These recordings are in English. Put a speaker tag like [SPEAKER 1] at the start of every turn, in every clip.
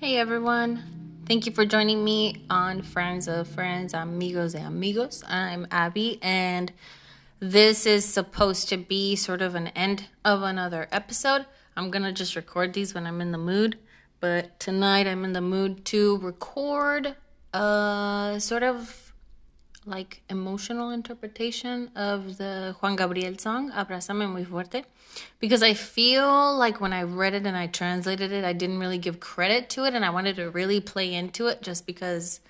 [SPEAKER 1] Hey everyone. Thank you for joining me on Friends of Friends, Amigos de Amigos. I'm Abby, and this is supposed to be sort of an end of another episode. I'm gonna just record these when I'm in the mood, but tonight I'm in the mood to record a sort of like emotional interpretation of the Juan Gabriel song Abrázame muy fuerte because I feel like when I read it and I translated it I didn't really give credit to it and I wanted to really play into it just because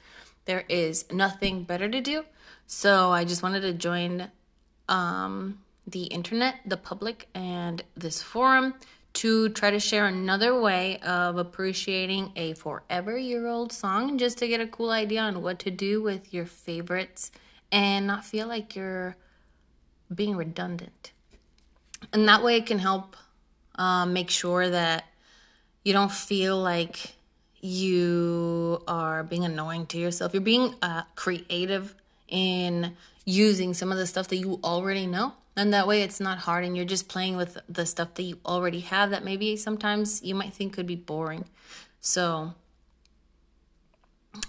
[SPEAKER 1] there is nothing better to do. So I just wanted to join um the internet, the public and this forum to try to share another way of appreciating a forever year old song just to get a cool idea on what to do with your favorites and not feel like you're being redundant. And that way it can help um, make sure that you don't feel like you are being annoying to yourself. You're being uh, creative in using some of the stuff that you already know and that way it's not hard and you're just playing with the stuff that you already have that maybe sometimes you might think could be boring. So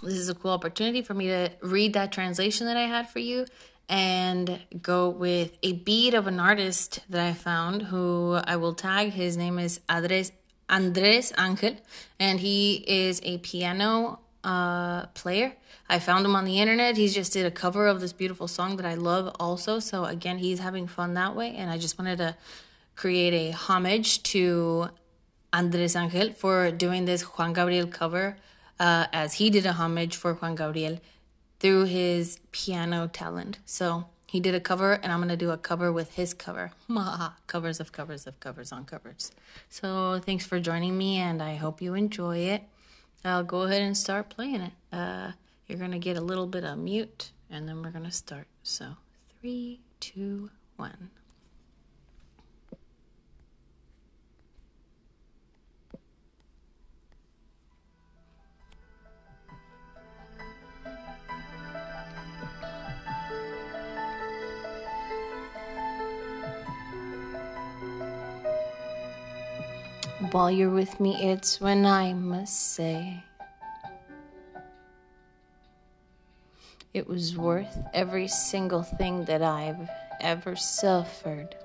[SPEAKER 1] this is a cool opportunity for me to read that translation that I had for you and go with a beat of an artist that I found who I will tag. His name is Andres Andres Angel and he is a piano uh, player. I found him on the internet. He just did a cover of this beautiful song that I love also. So again, he's having fun that way. And I just wanted to create a homage to Andres Angel for doing this Juan Gabriel cover, uh, as he did a homage for Juan Gabriel through his piano talent. So he did a cover, and I'm gonna do a cover with his cover. covers of covers of covers on covers. So thanks for joining me, and I hope you enjoy it. I'll go ahead and start playing it. Uh, you're going to get a little bit of mute, and then we're going to start. So, three, two, one. While you're with me, it's when I must say it was worth every single thing that I've ever suffered.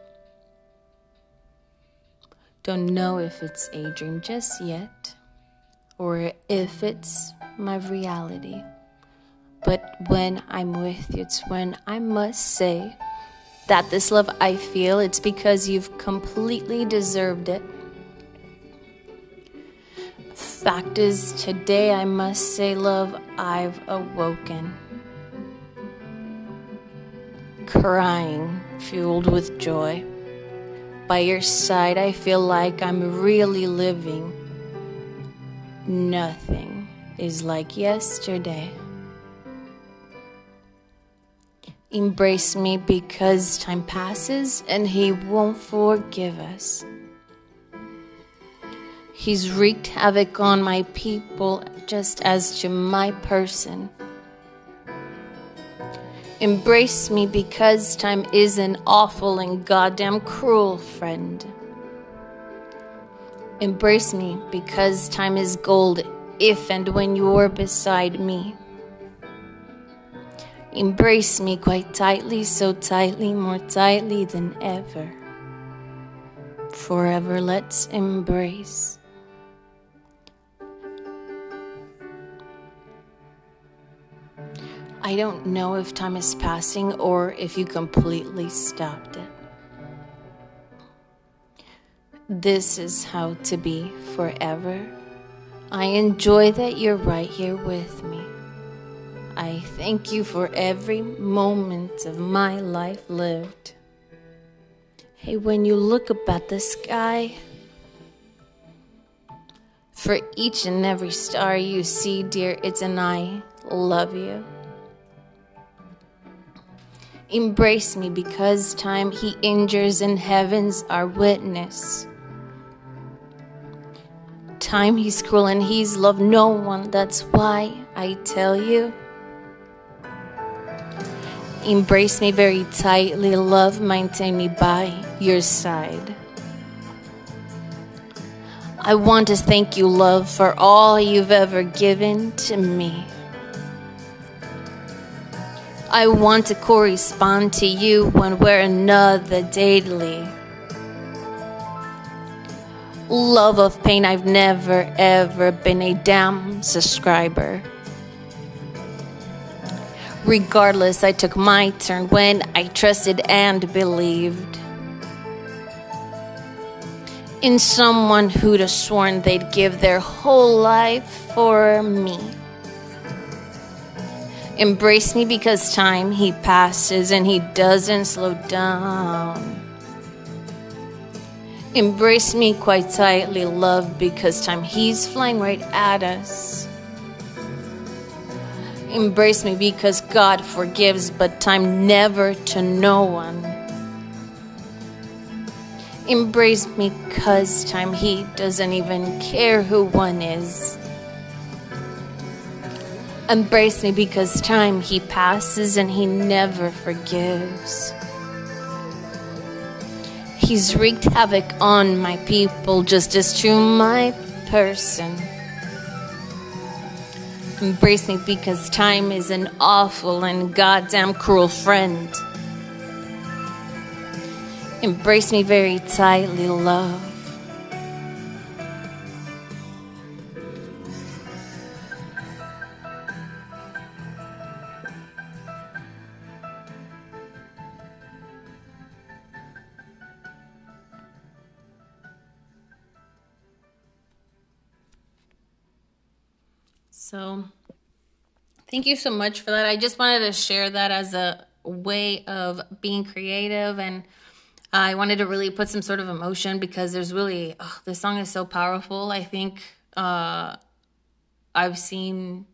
[SPEAKER 1] Don't know if it's a dream just yet or if it's my reality. But when I'm with you, it's when I must say that this love I feel, it's because you've completely deserved it. Fact is, today I must say, love, I've awoken. Crying, fueled with joy. By your side, I feel like I'm really living. Nothing is like yesterday. Embrace me because time passes and He won't forgive us. He's wreaked havoc on my people just as to my person. Embrace me because time is an awful and goddamn cruel friend. Embrace me because time is gold if and when you're beside me. Embrace me quite tightly, so tightly, more tightly than ever. Forever let's embrace. I don't know if time is passing or if you completely stopped it. This is how to be forever. I enjoy that you're right here with me. I thank you for every moment of my life lived. Hey, when you look up at the sky, for each and every star you see, dear, it's an I love you. Embrace me because time he injures and heavens are witness. Time he's cruel and he's loved no one, that's why I tell you. Embrace me very tightly, love, maintain me by your side. I want to thank you, love, for all you've ever given to me. I want to correspond to you when we're another daily. Love of pain, I've never ever been a damn subscriber. Regardless, I took my turn when I trusted and believed in someone who'd have sworn they'd give their whole life for me. Embrace me because time he passes and he doesn't slow down. Embrace me quite tightly, love, because time he's flying right at us. Embrace me because God forgives, but time never to no one. Embrace me cause time he doesn't even care who one is. Embrace me because time he passes and he never forgives. He's wreaked havoc on my people just as to my person. Embrace me because time is an awful and goddamn cruel friend. Embrace me very tightly, love. So, thank you so much for that. I just wanted to share that as a way of being creative and I wanted to really put some sort of emotion because there's really oh, this song is so powerful. I think uh, I've seen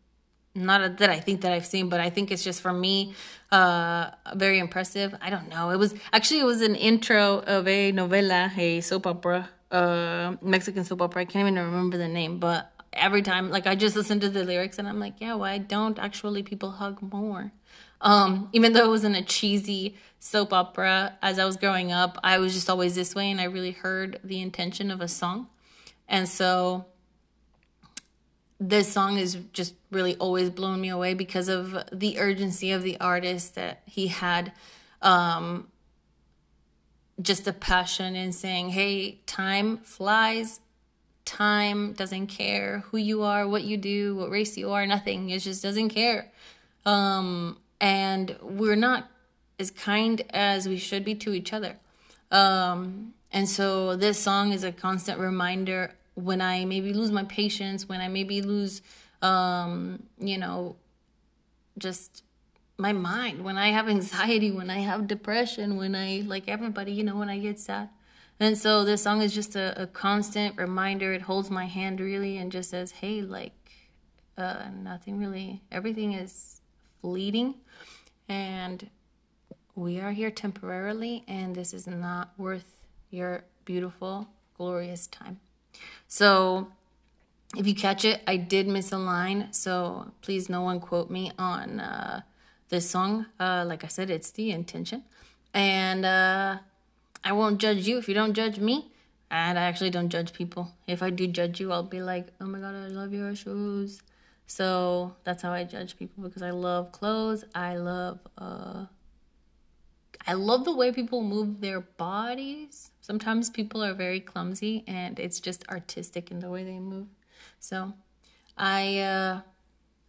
[SPEAKER 1] not that I think that I've seen, but I think it's just for me uh, very impressive. I don't know. It was actually it was an intro of a novela, a soap opera, uh, Mexican soap opera. I can't even remember the name, but every time like I just listen to the lyrics and I'm like, yeah, why don't actually people hug more? Um, even though it wasn't a cheesy soap opera as I was growing up, I was just always this way and I really heard the intention of a song. And so this song is just really always blown me away because of the urgency of the artist that he had um, just a passion in saying hey time flies time, doesn't care who you are, what you do, what race you are, nothing. It just doesn't care. Um, and we're not as kind as we should be to each other. Um, and so this song is a constant reminder when I maybe lose my patience, when I maybe lose, um, you know, just my mind, when I have anxiety, when I have depression, when I, like everybody, you know, when I get sad. And so this song is just a, a constant reminder. It holds my hand really and just says, hey, like, uh, nothing really, everything is fleeting. And we are here temporarily, and this is not worth your beautiful, glorious time. So, if you catch it, I did miss a line, so please no one quote me on uh, this song. Uh, like I said, it's the intention. And uh, I won't judge you if you don't judge me. And I actually don't judge people. If I do judge you, I'll be like, oh my god, I love your shoes. So that's how I judge people because I love clothes. I love uh I love the way people move their bodies. Sometimes people are very clumsy and it's just artistic in the way they move. So I uh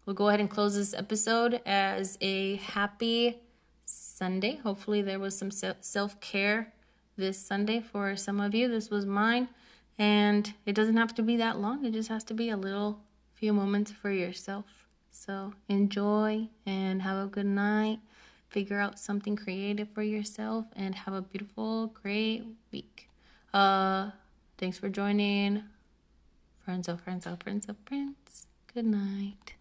[SPEAKER 1] will go ahead and close this episode as a happy Sunday. Hopefully there was some self-care this Sunday for some of you. This was mine. And it doesn't have to be that long, it just has to be a little few moments for yourself. So enjoy and have a good night. Figure out something creative for yourself and have a beautiful, great week. Uh, thanks for joining. Friends of friends of friends of friends. Good night.